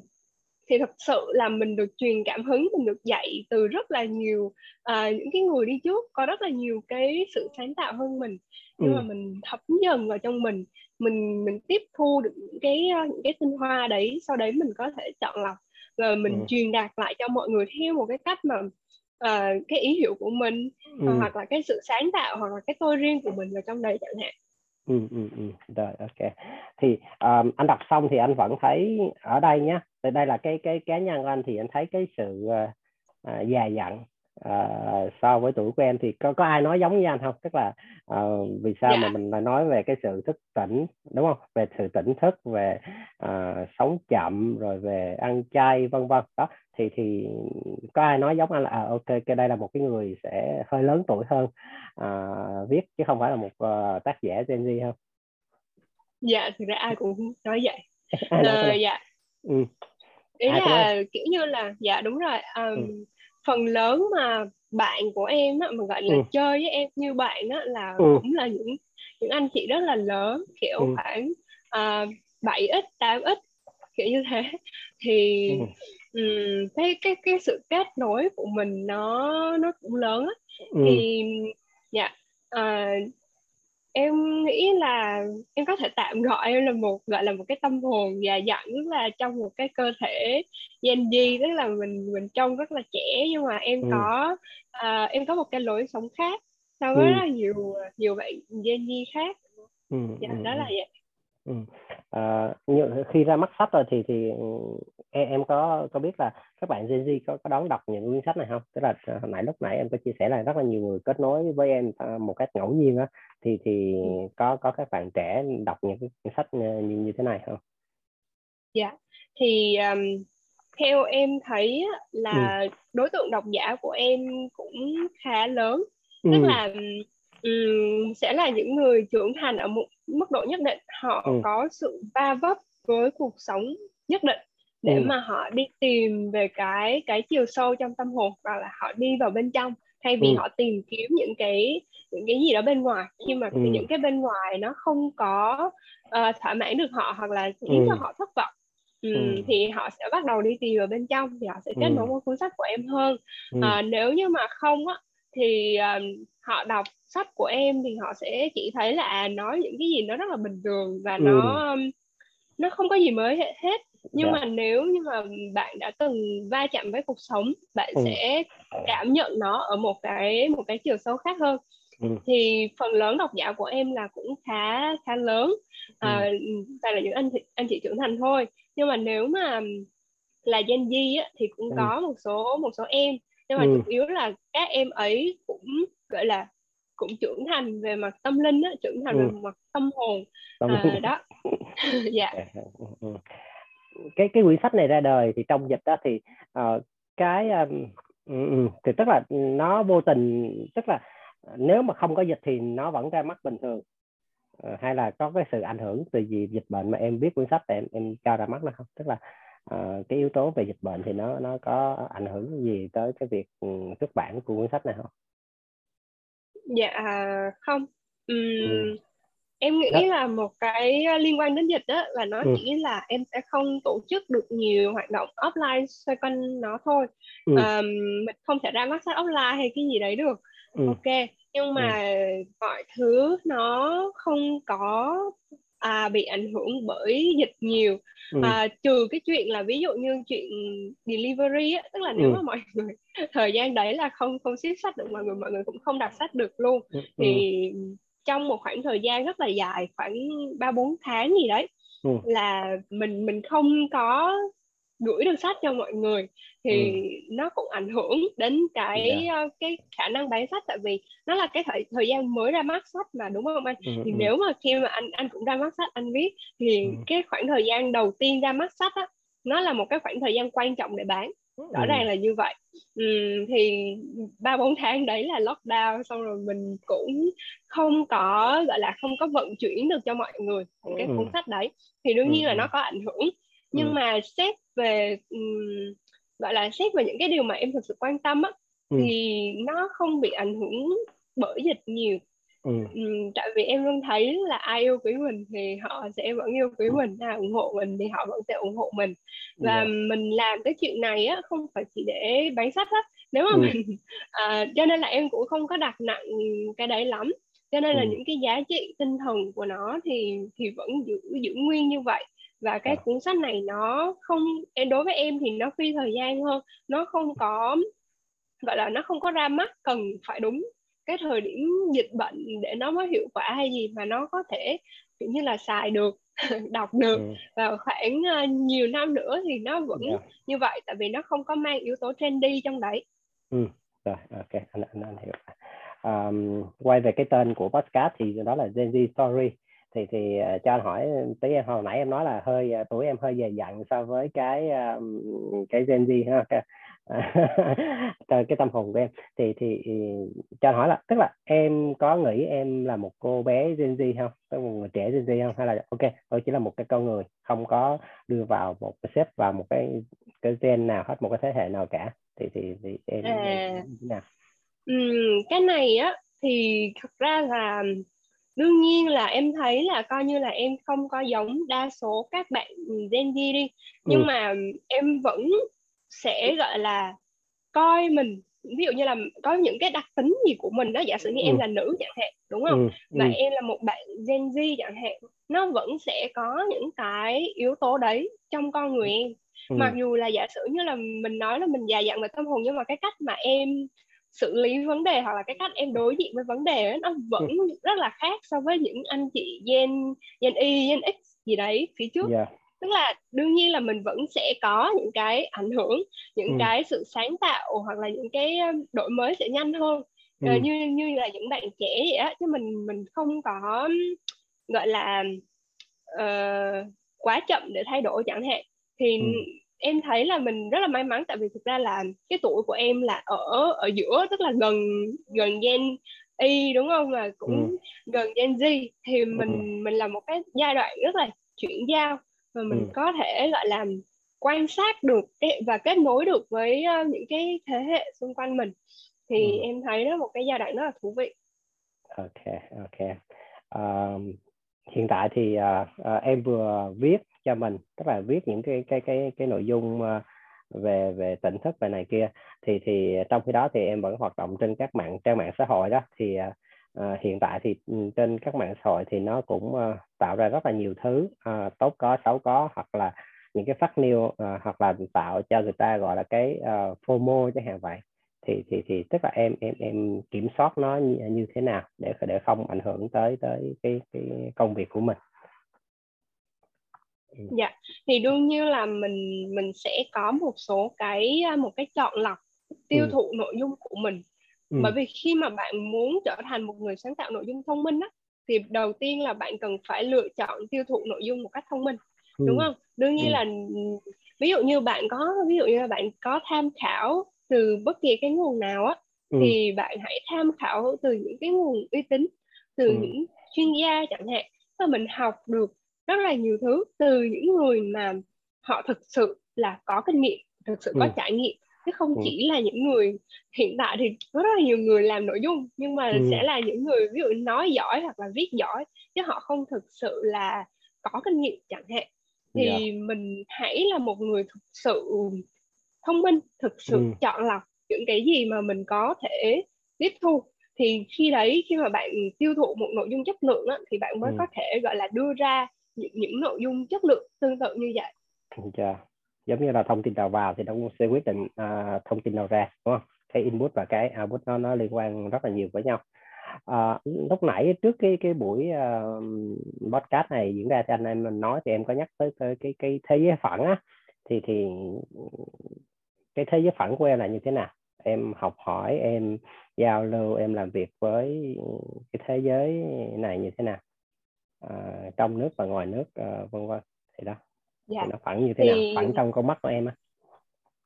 thì thật sự là mình được truyền cảm hứng mình được dạy từ rất là nhiều uh, những cái người đi trước có rất là nhiều cái sự sáng tạo hơn mình nhưng ừ. mà mình thấm dần vào trong mình mình mình tiếp thu được những cái những cái tinh hoa đấy sau đấy mình có thể chọn lọc và mình ừ. truyền đạt lại cho mọi người theo một cái cách mà uh, cái ý hiểu của mình ừ. hoặc là cái sự sáng tạo hoặc là cái tôi riêng của mình vào trong đấy chẳng hạn ừ ừ ừ. Rồi ok. Thì um, anh đọc xong thì anh vẫn thấy ở đây nhé đây là cái cái cá nhân của anh thì anh thấy cái sự uh, uh, dặn uh, so với tuổi của em thì có có ai nói giống như anh không? Tức là uh, vì sao yeah. mà dạ. mình lại nói về cái sự thức tỉnh đúng không? Về sự tỉnh thức về uh, sống chậm rồi về ăn chay vân vân. Đó thì thì có ai nói giống anh là à, ok cái đây là một cái người sẽ hơi lớn tuổi hơn uh, viết chứ không phải là một uh, tác giả Gen Z không? Dạ thực ra ai cũng nói vậy. À, dạ. Ừ. ý ai là kiểu như là dạ đúng rồi. Um, ừ phần lớn mà bạn của em á, mà gọi là ừ. chơi với em như bạn á, là ừ. cũng là những những anh chị rất là lớn kiểu ừ. khoảng uh, 7 x 8 x kiểu như thế thì ừ. um, cái cái cái sự kết nối của mình nó nó cũng lớn á ừ. thì dạ uh, em nghĩ là em có thể tạm gọi em là một gọi là một cái tâm hồn già dặn tức là trong một cái cơ thể Gen Z tức là mình mình trông rất là trẻ nhưng mà em ừ. có uh, em có một cái lối sống khác so với ừ. rất là nhiều nhiều bạn Gen Z khác ừ. dạ ừ. đó là ừ. vậy Ừ. À, như, khi ra mắt sách rồi thì thì em, em có có biết là các bạn Gen Z có có đón đọc những quyển sách này không? Tức là hồi nãy lúc nãy em có chia sẻ là rất là nhiều người kết nối với em à, một cách ngẫu nhiên á thì thì ừ. có có các bạn trẻ đọc những cái sách như như thế này không? Dạ thì um, theo em thấy là ừ. đối tượng độc giả của em cũng khá lớn ừ. tức là um, sẽ là những người trưởng thành ở một mức độ nhất định họ ừ. có sự va vấp với cuộc sống nhất định để ừ. mà họ đi tìm về cái cái chiều sâu trong tâm hồn và là họ đi vào bên trong thay vì ừ. họ tìm kiếm những cái những cái gì đó bên ngoài khi mà ừ. những cái bên ngoài nó không có uh, thỏa mãn được họ hoặc là khiến ừ. cho họ thất vọng Ừ, ừ. thì họ sẽ bắt đầu đi tìm vào bên trong thì họ sẽ kết nối với cuốn sách của em hơn ừ. à, nếu như mà không á thì um, họ đọc sách của em thì họ sẽ chỉ thấy là à, nói những cái gì nó rất là bình thường và ừ. nó nó không có gì mới hết nhưng yeah. Dạ. mà nếu như mà bạn đã từng va chạm với cuộc sống bạn ừ. sẽ cảm nhận nó ở một cái một cái chiều sâu khác hơn ừ. thì phần lớn độc giả của em là cũng khá khá lớn à, ừ. toàn là những anh anh chị trưởng thành thôi nhưng mà nếu mà là Gen Z á, thì cũng ừ. có một số một số em nhưng mà ừ. chủ yếu là các em ấy cũng gọi là cũng trưởng thành về mặt tâm linh á trưởng thành ừ. về mặt tâm hồn tâm à, đó dạ ừ, ừ. Cái cái quyển sách này ra đời thì trong dịch đó thì uh, cái um, thì tức là nó vô tình tức là nếu mà không có dịch thì nó vẫn ra mắt bình thường uh, hay là có cái sự ảnh hưởng từ gì dịch bệnh mà em biết cuốn sách thì em em cho ra mắt nó không tức là uh, cái yếu tố về dịch bệnh thì nó nó có ảnh hưởng gì tới cái việc um, xuất bản của cuốn sách này không? Dạ không. Uhm, ừ em nghĩ đó. là một cái ờ, liên quan đến dịch đó là nó ừ. chỉ là em sẽ không tổ chức được nhiều hoạt động offline xoay quanh nó thôi ừ. um, mình không thể ra mắt sách offline hay cái gì đấy được ừ. ok nhưng mà ừ. mọi thứ nó không có à, bị ảnh hưởng bởi dịch nhiều ừ. à, trừ cái chuyện là ví dụ như chuyện delivery á, tức là nếu ừ. mà mọi người thời gian đấy là không không ship sách được mọi người mọi người cũng không đặt sách được luôn ừ. thì trong một khoảng thời gian rất là dài khoảng ba bốn tháng gì đấy ừ. là mình mình không có gửi được sách cho mọi người thì ừ. nó cũng ảnh hưởng đến cái yeah. Dạ. uh, cái khả năng bán sách tại vì nó là cái thời thời gian mới ra mắt sách mà đúng không anh ừ. thì ừ. nếu mà khi mà anh anh cũng ra mắt sách anh viết thì ừ. cái khoảng thời gian đầu tiên ra mắt sách á nó là một cái khoảng thời gian quan trọng để bán rõ ừ. ràng là như vậy ừ, thì ba bốn tháng đấy là lockdown xong rồi mình cũng không có gọi là không có vận chuyển được cho mọi người cái ừ. cuốn sách đấy thì đương nhiên ừ. là nó có ảnh hưởng nhưng ừ. mà xét về um, gọi là xét về những cái điều mà em thực sự quan tâm á ừ. thì nó không bị ảnh hưởng bởi dịch nhiều ừ. Ừ, tại vì em luôn thấy là ai yêu quý mình thì họ sẽ vẫn yêu quý mình ai ủng hộ mình thì họ vẫn sẽ ủng hộ mình và yeah. Mình làm cái chuyện này á không phải chỉ để bán sách á nếu mà ừ. mình à, cho nên là em cũng không có đặt nặng cái đấy lắm cho nên là ừ. những cái giá trị tinh thần của nó thì thì vẫn giữ giữ nguyên như vậy và cái à. cuốn sách này nó không đối với em thì nó phi thời gian hơn nó không có gọi là nó không có ra mắt cần phải đúng cái thời điểm dịch bệnh để nó mới hiệu quả hay gì mà nó có thể kiểu như là xài được đọc được ừ. và khoảng uh, nhiều năm nữa thì nó vẫn yeah. Dạ. như vậy tại vì nó không có mang yếu tố trendy trong đấy ừ. rồi ok anh anh, anh hiểu um, quay về cái tên của podcast thì đó là Gen Z Story thì thì uh, cho anh hỏi tí em hồi nãy em nói là hơi uh, tuổi em hơi dày dặn so với cái um, cái Gen Z ha cái, cái tâm hồn của em. Thì thì cho hỏi là tức là em có nghĩ em là một cô bé Gen Z không? Có một người trẻ Gen Z không? Hay là ok tôi chỉ là một cái con người không có đưa vào một cái xếp vào một cái cái gen nào hết một cái thế hệ nào cả. Thì thì, thì em, à, em nào? Cái này á thì thật ra là đương nhiên là em thấy là coi như là em không có giống đa số các bạn Gen Z đi. Nhưng ừ. mà em vẫn sẽ gọi là coi mình ví dụ như là có những cái đặc tính gì của mình đó giả sử như ừ. em là nữ chẳng hạn đúng không ừ. và ừ. em là một bạn Gen Z chẳng hạn nó vẫn sẽ có những cái yếu tố đấy trong con người em ừ. mặc dù là giả sử như là mình nói là mình già dặn về tâm hồn nhưng mà cái cách mà em xử lý vấn đề hoặc là cái cách em đối diện với vấn đề ấy, nó vẫn ừ. rất là khác so với những anh chị gen gen y gen x gì đấy phía trước yeah. Tức là đương nhiên là mình vẫn sẽ có những cái ảnh hưởng những ừ. cái sự sáng tạo hoặc là những cái đổi mới sẽ nhanh hơn ừ. uh, như như là những bạn trẻ vậy á chứ mình mình không có gọi là uh, quá chậm để thay đổi chẳng hạn thì ừ em thấy là mình rất là may mắn tại vì thực ra là cái tuổi của em là ở ở giữa tức là gần gần gen y đúng không là cũng ừ. gần gen z thì mình ừ. mình là một cái giai đoạn rất là chuyển giao và mình ừ. có thể gọi là quan sát được và kết nối được với uh, những cái thế hệ xung quanh mình. Thì ừ. em thấy đó một cái giai đoạn rất là thú vị. Ok ok. Um, hiện tại thì uh, uh, em vừa viết cho mình tức là viết những cái cái cái cái nội dung uh, về về tỉnh thức về này kia. Thì thì trong khi đó thì em vẫn hoạt động trên các mạng trang mạng xã hội đó. Thì uh, hiện tại thì ừ, trên các mạng xã hội thì nó cũng uh, tạo ra rất là nhiều thứ uh, tốt có xấu có hoặc là những cái phát new uh, hoặc là tạo cho người ta gọi là cái uh, FOMO chẳng hạn vậy thì thì thì tức là em em em kiểm soát nó như, như thế nào để để không ảnh hưởng tới tới cái cái công việc của mình ừ. dạ thì đương nhiên là mình mình sẽ có một số cái một cái chọn lọc tiêu ừ. thụ nội dung của mình ừ. bởi vì khi mà bạn muốn trở thành một người sáng tạo nội dung thông minh á thì đầu tiên là bạn cần phải lựa chọn tiêu thụ nội dung một cách thông minh ừ. đúng không đương nhiên ừ. là ví dụ như bạn có ví dụ như là bạn có tham khảo từ bất kỳ cái nguồn nào á ừ. thì bạn hãy tham khảo từ những cái nguồn uy tín từ ừ. những chuyên gia chẳng hạn và mình học được rất là nhiều thứ từ những người mà họ thực sự là có kinh nghiệm thực sự có ừ. trải nghiệm chứ không ừ. chỉ là những người hiện tại thì có rất là nhiều người làm nội dung nhưng mà ừ. sẽ là những người ví dụ nói giỏi hoặc là viết giỏi chứ họ không thực sự là có kinh nghiệm chẳng hạn thì yeah. Dạ. mình hãy là một người thực sự thông minh thực sự ừ. chọn lọc những cái gì mà mình có thể tiếp thu thì khi đấy khi mà bạn tiêu thụ một nội dung chất lượng á, thì bạn mới ừ. có thể gọi là đưa ra những, những nội dung chất lượng tương tự như vậy. Dạ. Giống như là thông tin nào vào thì nó cũng sẽ quyết định uh, thông tin nào ra, đúng không? Cái input và cái output nó nó liên quan rất là nhiều với nhau. À, lúc nãy trước cái cái buổi uh, podcast này diễn ra thì anh em mình nói thì em có nhắc tới cái cái, cái thế giới phẳng á. Thì thì cái thế giới phẳng của em là như thế nào? Em học hỏi em giao lưu em làm việc với cái thế giới này như thế nào? À, trong nước và ngoài nước à, vân vân. Thì đó dạ. nó phẳng như thế thì... nào phẳng trong con mắt của em á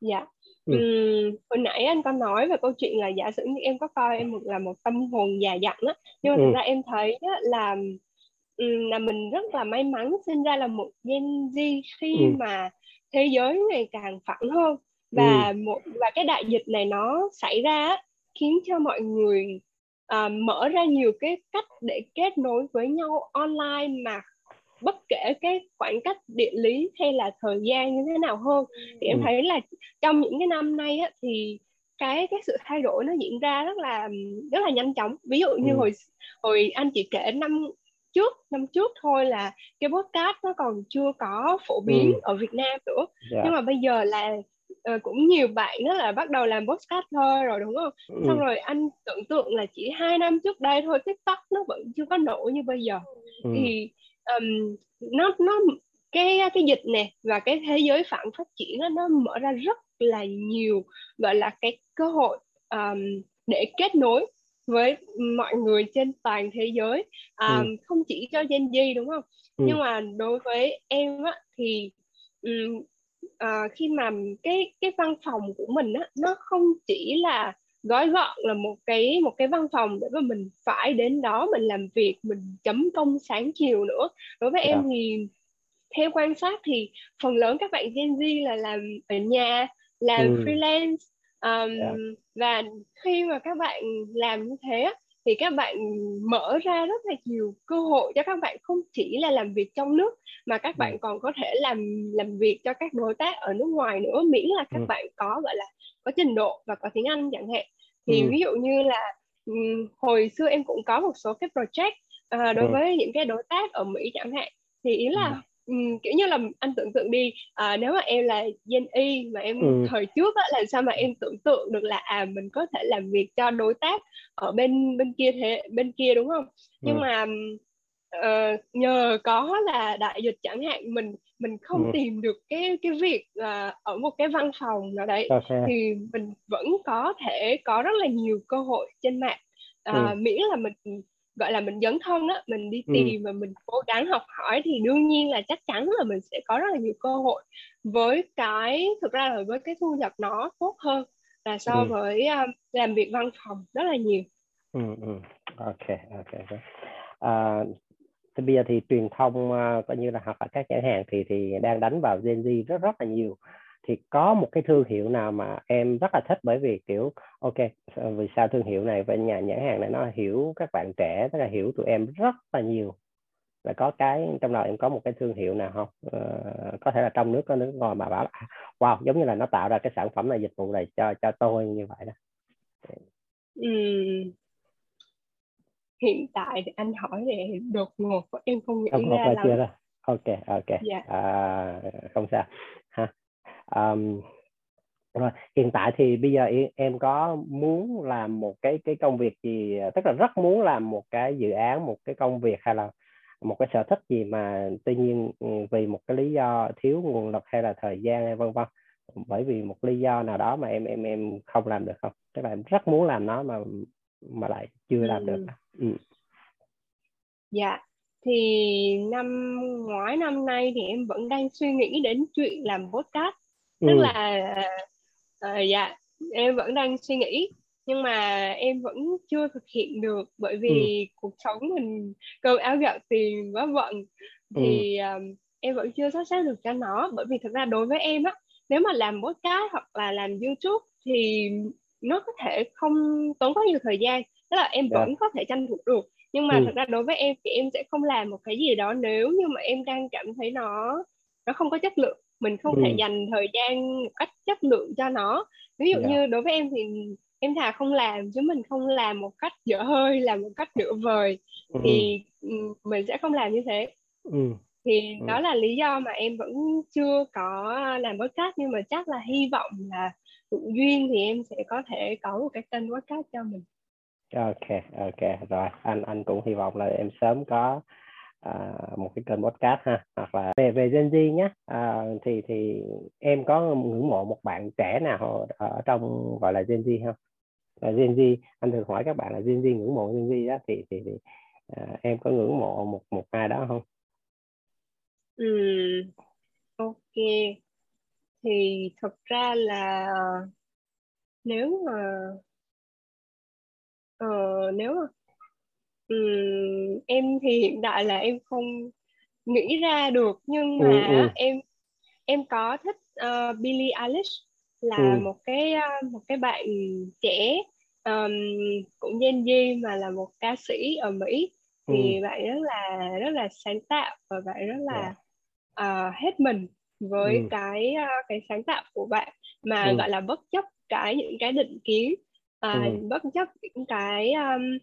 dạ ừ. uhm, hồi nãy anh có nói về câu chuyện là giả sử như em có coi em là một tâm hồn già dặn á nhưng mà ừ. thực ra em thấy á, là là mình rất là may mắn sinh ra là một Gen Z khi ừ. mà thế giới ngày càng phẳng hơn và ừ. một và cái đại dịch này nó xảy ra khiến cho mọi người uh, mở ra nhiều cái cách để kết nối với nhau online mà bất kể cái khoảng cách địa lý hay là thời gian như thế nào hơn thì em ừ. thấy là trong những cái năm nay á, thì cái cái sự thay đổi nó diễn ra rất là rất là nhanh chóng ví dụ như ừ. hồi hồi anh chị kể năm trước năm trước thôi là cái podcast nó còn chưa có phổ biến ừ. ở Việt Nam nữa yeah. Dạ. nhưng mà bây giờ là uh, cũng nhiều bạn đó là bắt đầu làm podcast thôi rồi đúng không ừ. xong rồi anh tưởng tượng là chỉ hai năm trước đây thôi tiktok nó vẫn chưa có nổi như bây giờ ừ. thì um, nó nó cái cái dịch nè và cái thế giới phản phát triển đó, nó mở ra rất là nhiều gọi là cái cơ hội um, để kết nối với mọi người trên toàn thế giới um, ừ. không chỉ cho Gen Z đúng không ừ. nhưng mà đối với em á thì um, uh, khi mà cái cái văn phòng của mình á nó không chỉ là gói gọn là một cái một cái văn phòng để mà mình phải đến đó mình làm việc mình chấm công sáng chiều nữa đối với yeah. em dạ. thì theo quan sát thì phần lớn các bạn Gen Z là làm ở nhà làm ừ. freelance um, yeah. và khi mà các bạn làm như thế thì các bạn mở ra rất là nhiều cơ hội cho các bạn không chỉ là làm việc trong nước mà các bạn ừ. còn có thể làm làm việc cho các đối tác ở nước ngoài nữa miễn là các ừ. bạn có gọi là có trình độ và có tiếng Anh chẳng hạn thì ừ. ví dụ như là um, hồi xưa em cũng có một số cái project uh, đối ừ. với những cái đối tác ở Mỹ chẳng hạn thì ý là ừ um, kiểu như là anh tưởng tượng đi à, nếu mà em là Gen Y mà em ừ. thời trước á làm sao mà em tưởng tượng được là à mình có thể làm việc cho đối tác ở bên bên kia thế bên kia đúng không nhưng ừ. mà uh, nhờ có là đại dịch chẳng hạn mình mình không ừ. tìm được cái cái việc uh, ở một cái văn phòng nào đấy okay. thì mình vẫn có thể có rất là nhiều cơ hội trên mạng uh, ừ. miễn là mình gọi là mình dấn thân á mình đi ừ. tìm ừ. và mình cố gắng học hỏi thì đương nhiên là chắc chắn là mình sẽ có rất là nhiều cơ hội với cái thực ra là với cái thu nhập nó tốt hơn là so ừ. với um, làm việc văn phòng rất là nhiều ừ, ừ. ok ok. À, thì bây giờ thì truyền thông uh, coi như là hoặc là các nhãn hàng thì thì đang đánh vào Gen Z rất rất là nhiều thì có một cái thương hiệu nào mà em rất là thích bởi vì kiểu ok vì sao thương hiệu này? Và nhà nhãn hàng này nó hiểu các bạn trẻ tức là hiểu tụi em rất là nhiều. Và có cái trong đầu em có một cái thương hiệu nào không? Uh, có thể là trong nước có nước ngoài mà bảo là wow giống như là nó tạo ra cái sản phẩm này dịch vụ này cho cho tôi như vậy đó. Uhm. hiện tại thì anh hỏi thì đột ngột em không nghĩ ra là chưa đó ok ok. Yeah. Dạ. à, không sao. Ha um, rồi hiện tại thì bây giờ em có muốn làm một cái cái công việc gì tức là rất muốn làm một cái dự án một cái công việc hay là một cái sở thích gì mà tuy nhiên ừ, vì một cái lý do thiếu nguồn lực hay là thời gian hay vân vân bởi vì một lý do nào đó mà em em em không làm được không? Tức là em rất muốn làm nó mà mà lại chưa làm được. Ừ. dạ thì năm ngoái năm nay thì em vẫn đang suy nghĩ đến chuyện làm podcast tức ừ. là uh, dạ em vẫn đang suy nghĩ nhưng mà em vẫn chưa thực hiện được bởi vì ừ. cuộc sống mình cơm áo gạo tiền quá bận thì ừ. um, em vẫn chưa sắp xếp được cho nó bởi vì thực ra đối với em á nếu mà làm podcast hoặc là làm youtube thì nó có thể không tốn quá nhiều thời gian tức là em vẫn yeah. Dạ. có thể tranh thủ được nhưng mà ừ. thật ra đối với em thì em sẽ không làm một cái gì đó nếu như mà em đang cảm thấy nó nó không có chất lượng mình không ừ. thể dành thời gian một cách chất lượng cho nó ví dụ yeah. Dạ. như đối với em thì em thà không làm chứ mình không làm một cách dở hơi làm một cách nửa vời ừ. thì ừ, mình sẽ không làm như thế ừ. thì ừ. đó là lý do mà em vẫn chưa có làm podcast nhưng mà chắc là hy vọng là tự duyên thì em sẽ có thể có một cái kênh podcast cho mình ok ok rồi anh anh cũng hy vọng là em sớm có à, một cái kênh podcast ha hoặc là về về Gen Z nhé à, thì thì em có ngưỡng mộ một bạn trẻ nào ở trong gọi là Gen Z không? Là Gen Z anh thường hỏi các bạn là Gen Z ngưỡng mộ Gen Z đó thì thì, thì à, em có ngưỡng mộ một một ai đó không? Ừ, ok. Thì thật ra là ờ, nếu mà uh, nếu mà um, em thì hiện tại là em không nghĩ ra được nhưng ừ, mà ừ, ừ. em em có thích uh, Billie Eilish là ừ. một cái uh, một cái bạn trẻ um, cũng Gen Z mà là một ca sĩ ở Mỹ thì ừ. bạn rất là rất là sáng tạo và bạn rất là uh, hết mình với ừ. cái uh, cái sáng tạo của bạn mà ừ. gọi là bất chấp cái những cái định kiến uh, ừ. bất chấp những cái um,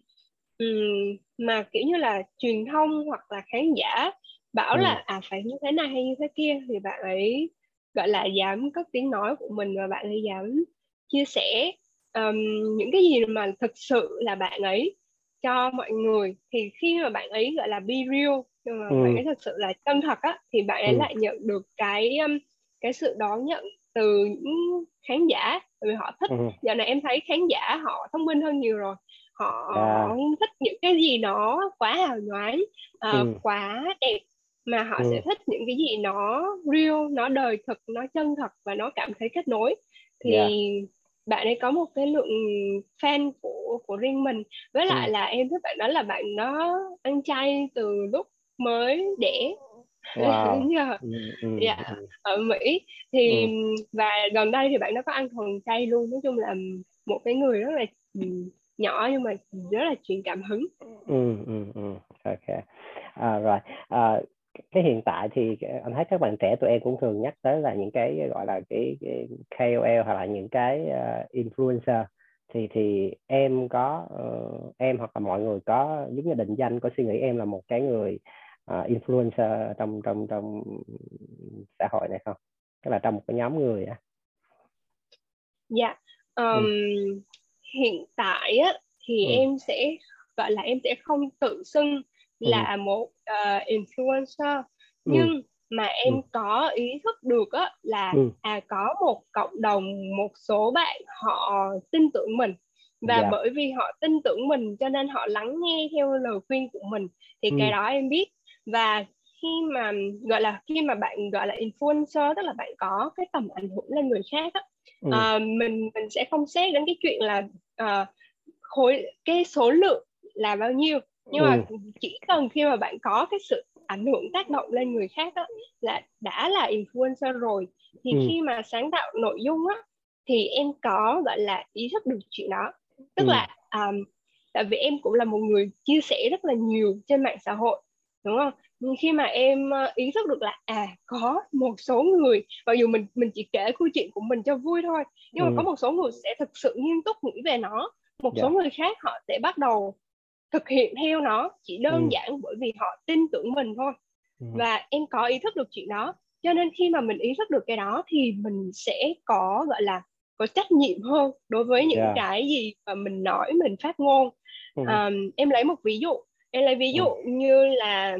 um, mà kiểu như là truyền thông hoặc là khán giả bảo ừ. là à phải như thế này hay như thế kia thì bạn ấy gọi là dám cất tiếng nói của mình và bạn ấy dám chia sẻ um, những cái gì mà thực sự là bạn ấy cho mọi người thì khi mà bạn ấy gọi là be real nhưng mà ừ. bạn ấy thực sự là chân thật á thì bạn ấy ừ. lại nhận được cái um, cái sự đón nhận từ những khán giả vì họ thích ừ. giờ này em thấy khán giả họ thông minh hơn nhiều rồi họ à. không thích những cái gì nó quá hào nhoáng uh, ừ. quá đẹp mà họ ừ. sẽ thích những cái gì nó real nó đời thực nó chân thật và nó cảm thấy kết nối thì yeah bạn ấy có một cái lượng fan của của riêng mình với lại ừ. là em thích bạn đó là bạn đó ăn chay từ lúc mới đẻ wow. giờ ừ, ừ, dạ, ừ. ở Mỹ thì ừ. và gần đây thì bạn đó có ăn thuần chay luôn nói chung là một cái người rất là ừ, nhỏ nhưng mà rất là truyền cảm hứng ừ, ừ, ừ. ok à, rồi à, cái hiện tại thì anh thấy các bạn trẻ tụi em cũng thường nhắc tới là những cái gọi là cái, cái KOL hoặc là những cái uh, influencer thì thì em có uh, em hoặc là mọi người có giống như định danh có suy nghĩ em là một cái người uh, influencer trong trong trong xã hội này không? Tức là trong một cái nhóm người á. Dạ. Um, ừ. Hiện tại á thì ừ. em sẽ gọi là em sẽ không tự xưng Ừ. là một uh, influencer ừ. nhưng ừ. mà em ừ. có ý thức được á là ừ. à có một cộng đồng một số bạn họ tin tưởng mình và yeah. Dạ. bởi vì họ tin tưởng mình cho nên họ lắng nghe theo lời khuyên của mình thì ừ. cái đó em biết và khi mà gọi là khi mà bạn gọi là influencer tức là bạn có cái tầm ảnh hưởng lên người khác á ừ. uh, mình mình sẽ không xét đến cái chuyện là uh, khối cái số lượng là bao nhiêu nhưng mà ừ. chỉ cần khi mà bạn có cái sự ảnh hưởng tác động lên người khác đó là đã là influencer rồi thì ừ. khi mà sáng tạo nội dung á thì em có gọi là ý thức được chuyện đó tức ừ. là um, tại vì em cũng là một người chia sẻ rất là nhiều trên mạng xã hội đúng không nhưng khi mà em ờ, ý thức được là à có một số người mặc dù mình mình chỉ kể câu chuyện của mình cho vui thôi nhưng mà ừ. có một số người sẽ thực sự nghiêm túc nghĩ về nó một yeah. số dạ. người khác họ sẽ bắt đầu thực hiện theo nó chỉ đơn ừ. giản bởi vì họ tin tưởng mình thôi ừ. và em có ý thức được chuyện đó cho nên khi mà mình ý thức được cái đó thì mình sẽ có gọi là có trách nhiệm hơn đối với những yeah. cái gì mà mình nói mình phát ngôn ừ. um, em lấy một ví dụ em lấy ví dụ ừ. như là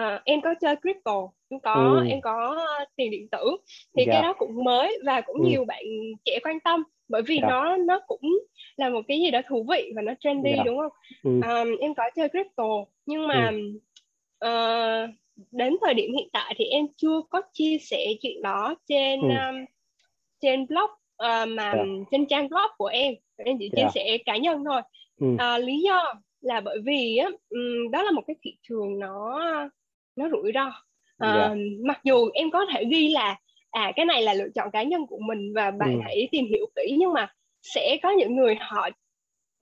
uh, em có chơi crypto em có ừ. em có tiền điện tử thì yeah. cái đó cũng mới và cũng ừ. nhiều bạn trẻ quan tâm bởi vì yeah. nó nó cũng là một cái gì đó thú vị và nó trendy yeah. đúng không ừ. um, em có chơi crypto nhưng mà ừ. uh, đến thời điểm hiện tại thì em chưa có chia sẻ chuyện đó trên ừ. um, trên blog uh, mà yeah. Dạ. trên trang blog của em em chỉ chia yeah. Dạ. sẻ cá nhân thôi ừ. uh, lý do là bởi vì á đó là một cái thị trường nó nó rủi ro yeah. mặc dù em có thể ghi là à cái này là lựa chọn cá nhân của mình và bạn ừ. hãy tìm hiểu kỹ nhưng mà sẽ có những người họ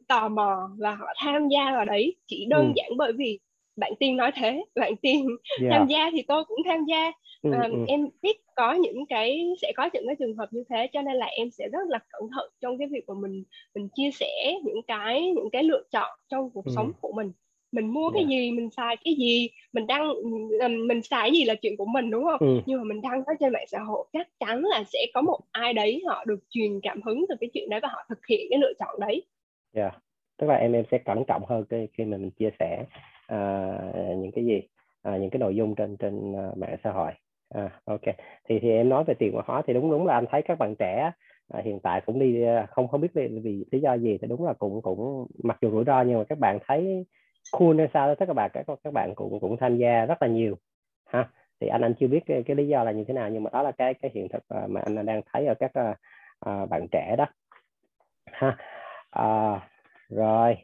tò mò và họ tham gia vào đấy chỉ đơn ừ. giản bởi vì bạn tiên nói thế bạn tiên yeah. tham gia thì tôi cũng tham gia ừ, um, ừ. em biết có những cái sẽ có những cái trường hợp như thế cho nên là em sẽ rất là cẩn thận trong cái việc của mình mình chia sẻ những cái những cái lựa chọn trong cuộc ừ. sống của mình mình mua cái gì mình xài cái gì mình đăng mình xài gì là chuyện của mình đúng không ừ. nhưng mà mình đăng nó trên mạng xã hội chắc chắn là sẽ có một ai đấy họ được truyền cảm hứng từ cái chuyện đấy và họ thực hiện cái lựa chọn đấy yeah. tức là em em sẽ cẩn trọng hơn khi khi mà mình chia sẻ uh, những cái gì uh, những cái nội dung trên trên uh, mạng xã hội. À, ok. Thì thì em nói về tiền ngoại hóa thì đúng đúng là anh thấy các bạn trẻ à, hiện tại cũng đi không không biết vì, vì lý do gì thì đúng là cũng cũng mặc dù rủi ro nhưng mà các bạn thấy cool hay sao đó tất cả các bạn các các bạn cũng cũng tham gia rất là nhiều ha. Thì anh anh chưa biết cái, cái lý do là như thế nào nhưng mà đó là cái cái hiện thực mà anh đang thấy ở các uh, bạn trẻ đó ha. Uh, rồi.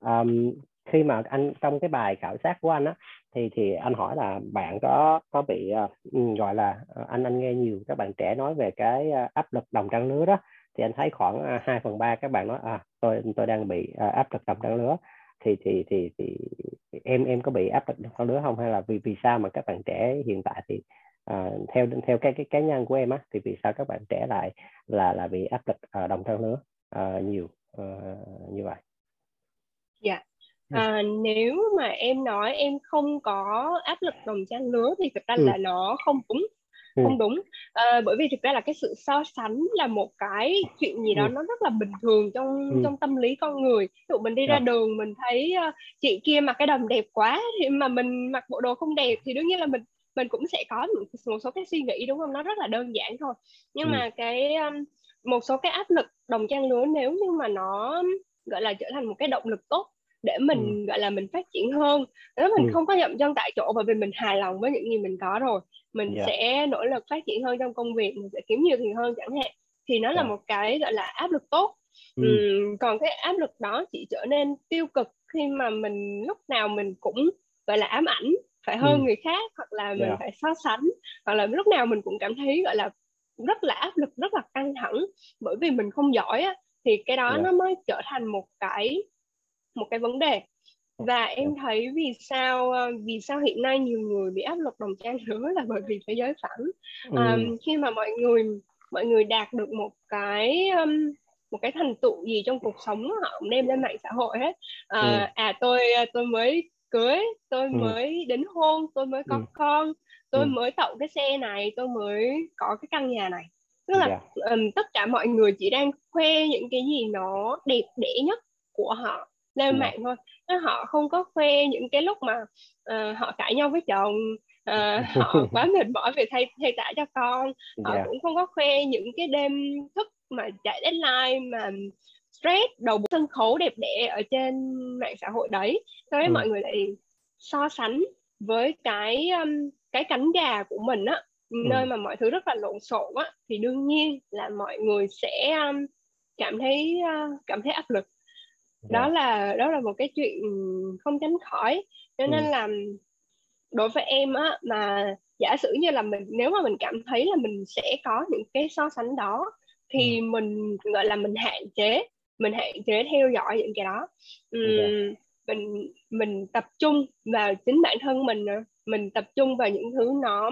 Um, khi mà anh trong cái bài khảo sát của anh á thì thì anh hỏi là bạn có có bị uh, gọi là uh, anh anh nghe nhiều các bạn trẻ nói về cái uh, áp lực đồng trang lứa đó thì anh thấy khoảng hai phần ba các bạn nói à tôi tôi đang bị uh, áp lực đồng trang lứa thì thì thì thì em em có bị áp lực đồng trang lứa không hay là vì vì sao mà các bạn trẻ hiện tại thì uh, theo theo cái cái cá nhân của em á thì vì sao các bạn trẻ lại là là bị áp lực uh, đồng trang lứa uh, nhiều uh, như vậy? Dạ. Yeah à, nếu mà em nói em không có áp lực đồng trang lứa thì thực ra ừ. là nó không đúng ừ. không đúng à, bởi vì thực ra là cái sự so sánh là một cái chuyện gì đó ừ. nó rất là bình thường trong ừ. trong tâm lý con người ví dụ mình đi ra dạ. đường mình thấy uh, chị kia mặc cái đầm đẹp quá thì mà mình mặc bộ đồ không đẹp thì đương nhiên là mình mình cũng sẽ có một, một số cái suy nghĩ đúng không nó rất là đơn giản thôi nhưng ừ. mà cái um, một số cái áp lực đồng trang lứa nếu như mà nó gọi là trở thành một cái động lực tốt để mình ừ. gọi là mình phát triển hơn nếu mình ừ. không có dậm chân tại chỗ bởi vì mình hài lòng với những gì mình có rồi mình yeah. Dạ. sẽ nỗ lực phát triển hơn trong công việc mình sẽ kiếm nhiều tiền hơn chẳng hạn thì nó yeah. là dạ. một cái gọi là áp lực tốt ừ. Ừ, còn cái áp lực đó chỉ trở nên tiêu cực khi mà mình lúc nào mình cũng gọi là ám ảnh phải hơn ừ. người khác hoặc là mình yeah. Dạ. phải so sánh hoặc là lúc nào mình cũng cảm thấy gọi là rất là áp lực rất là căng thẳng bởi vì mình không giỏi á thì cái đó yeah. nó mới trở thành một cái một cái vấn đề và em thấy vì sao ờ, vì sao hiện nay nhiều người bị áp lực đồng trang lứa là bởi vì thế giới phẳng um, khi mà mọi người mọi người đạt được một cái um, một cái thành tựu gì trong cuộc sống họ đem lên mạng xã hội hết à, ừ. à tôi tôi mới cưới tôi ừ. mới đính hôn tôi mới có ừ. con tôi ừ. mới tậu cái xe này tôi mới có cái căn nhà này tức là yeah. um, tất cả mọi người chỉ đang khoe những cái gì nó đẹp đẽ nhất của họ lên yeah. mạng thôi Nên họ không có khoe những cái lúc mà uh, họ cãi nhau với chồng uh, họ quá mệt mỏi về thay thay tả cho con họ yeah. cũng không có khoe những cái đêm thức mà chạy deadline mà stress đầu bộ sân khấu đẹp đẽ ở trên mạng xã hội đấy cho nên ừ. mọi người lại so sánh với cái um, cái cánh gà của mình á ừ. nơi mà mọi thứ rất là lộn xộn á thì đương nhiên là mọi người sẽ um, cảm thấy uh, cảm thấy áp lực đó dạ. là đó là một cái chuyện không tránh khỏi cho nên ừ. là đối với em á mà giả sử như là mình nếu mà mình cảm thấy là mình sẽ có những cái so sánh đó thì ừ. mình gọi là mình hạn chế mình hạn chế theo dõi những cái đó uhm, okay. mình mình tập trung vào chính bản thân mình mình tập trung vào những thứ nó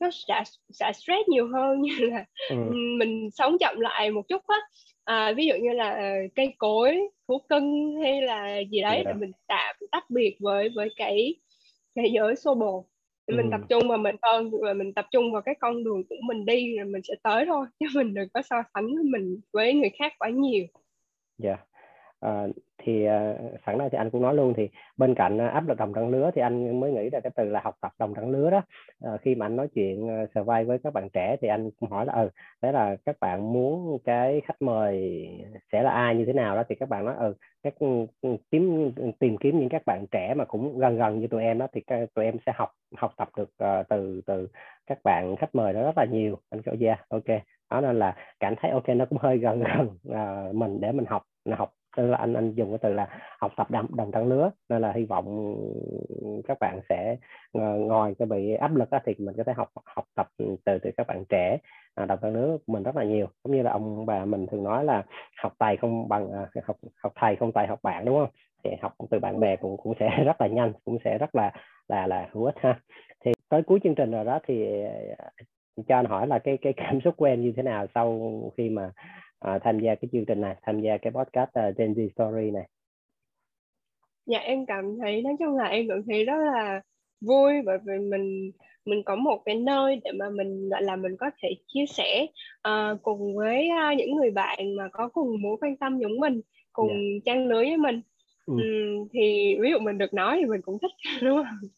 nó sẽ sẽ stress nhiều hơn như là ừ. mình sống chậm lại một chút á à, ví dụ như là ờ, cây cối thú cưng hay là gì đấy yeah. Dạ. mình tạm tách biệt với với cái thế giới xô bồ ừ. mình tập trung vào mình hơn và mình tập trung vào cái con đường của mình đi rồi mình sẽ tới thôi chứ mình đừng có so sánh mình với người khác quá nhiều dạ yeah à, thì uh, sẵn đây thì anh cũng nói luôn thì bên cạnh uh, áp lực đồng trang lứa thì anh mới nghĩ ra cái từ là học tập đồng trang lứa đó. Uh, khi mà anh nói chuyện uh, survey với các bạn trẻ thì anh cũng hỏi là ừ thế là các bạn muốn cái khách mời sẽ là ai như thế nào? Đó thì các bạn nói ừ các ừ, ừ, tìm ừ, tìm kiếm những các bạn trẻ mà cũng gần gần như tụi em đó thì các, tụi em sẽ học học tập được uh, từ từ các bạn khách mời đó rất là nhiều. Anh kêu yeah ok. Đó nên là cảm thấy ok nó cũng hơi gần gần uh, mình để mình học học tức là anh anh dùng cái từ là học tập đồng đồng trang lứa. Nên là hy vọng các bạn sẽ ờ, ngồi cái bị áp lực đó, thì mình có thể học học tập từ từ các bạn trẻ à, đồng trang lứa mình rất là nhiều. Giống như là ông bà mình thường nói là học tài không bằng à, học học thầy không tài học bạn đúng không? Thì học từ bạn bè cũng cũng sẽ rất là nhanh cũng sẽ rất là là là hữu ích ha. Thì tới cuối chương trình rồi đó thì à, cho anh hỏi là cái cái cảm xúc của em như thế nào sau khi mà uh, tham gia cái chương trình này tham gia cái podcast uh, Gen Z Story này dạ em cảm thấy nói chung là em cảm thấy rất là vui bởi vì mình mình có một cái nơi để mà mình gọi là mình có thể chia sẻ uh, cùng với uh, những người bạn mà có cùng mối quan tâm giống mình cùng yeah. Dạ. trang lưới với mình ừ. um, thì ví dụ mình được nói thì mình cũng thích đúng không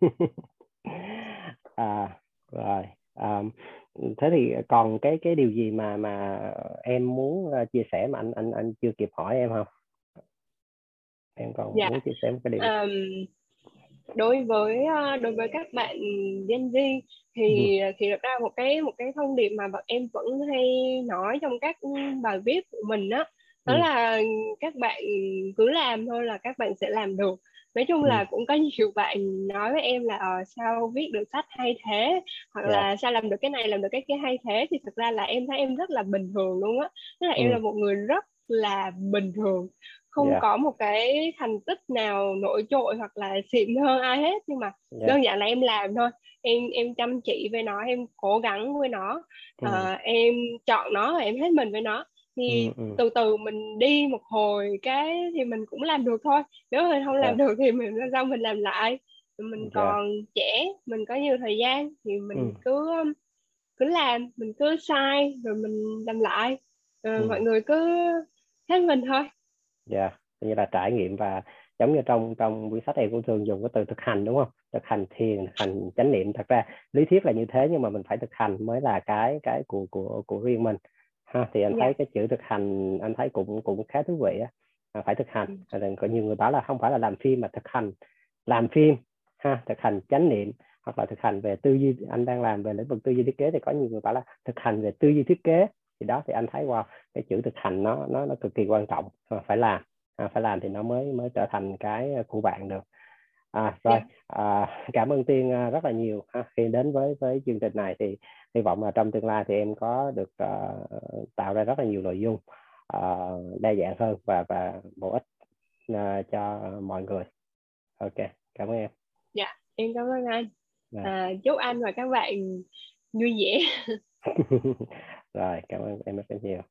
à rồi um, thế thì còn cái cái điều gì mà mà em muốn uh, chia sẻ mà anh anh anh chưa kịp hỏi em không em còn dạ. muốn chia sẻ một cái điều um, đối với uh, đối với các bạn Gen Z thì ừ. thì được ra một cái một cái thông điệp mà bọn em vẫn hay nói trong các bài viết của mình đó đó ừ. là các bạn cứ làm thôi là các bạn sẽ làm được nói chung ừ. là cũng có nhiều bạn nói với em là ờ, sao viết được sách hay thế hoặc yeah. Dạ. là sao làm được cái này làm được cái kia hay thế thì thực ra là em thấy em rất là bình thường luôn á tức là ừ. em là một người rất là bình thường không yeah. Dạ. có một cái thành tích nào nổi trội hoặc là xịn hơn ai hết nhưng mà yeah. Dạ. đơn giản là em làm thôi em em chăm chỉ với nó em cố gắng với nó ừ. uh, em chọn nó và em hết mình với nó thì ừ, ừ. từ từ mình đi một hồi cái thì mình cũng làm được thôi nếu mình không làm yeah. được thì mình sao mình làm lại mình yeah. còn trẻ mình có nhiều thời gian thì mình ừ. cứ cứ làm mình cứ sai rồi mình làm lại rồi ừ. mọi người cứ hết mình thôi dạ yeah. như là trải nghiệm và giống như trong trong quyển sách này cũng thường dùng cái từ thực hành đúng không thực hành thiền thực hành chánh niệm thật ra lý thuyết là như thế nhưng mà mình phải thực hành mới là cái cái của của của riêng mình ha thì anh yeah. Dạ. thấy cái chữ thực hành anh thấy cũng cũng khá thú vị á à, phải thực hành ừ. có nhiều người bảo là không phải là làm phim mà thực hành làm phim ha thực hành chánh niệm hoặc là thực hành về tư duy anh đang làm về lĩnh vực tư duy thiết kế thì có nhiều người bảo là thực hành về tư duy thiết kế thì đó thì anh thấy wow cái chữ thực hành nó nó nó cực kỳ quan trọng phải làm à, phải làm thì nó mới mới trở thành cái của bạn được à rồi. Dạ. à, cảm ơn tiên à, rất là nhiều ha. khi đến với với chương trình này thì hy vọng là trong tương lai thì em có được uh, tạo ra rất là nhiều nội dung uh, đa dạng hơn và và bổ ích uh, cho mọi người. Ok cảm ơn em. Dạ yeah, em cảm ơn anh. Dạ. à, chúc anh và các bạn vui vẻ. Rồi cảm ơn em rất nhiều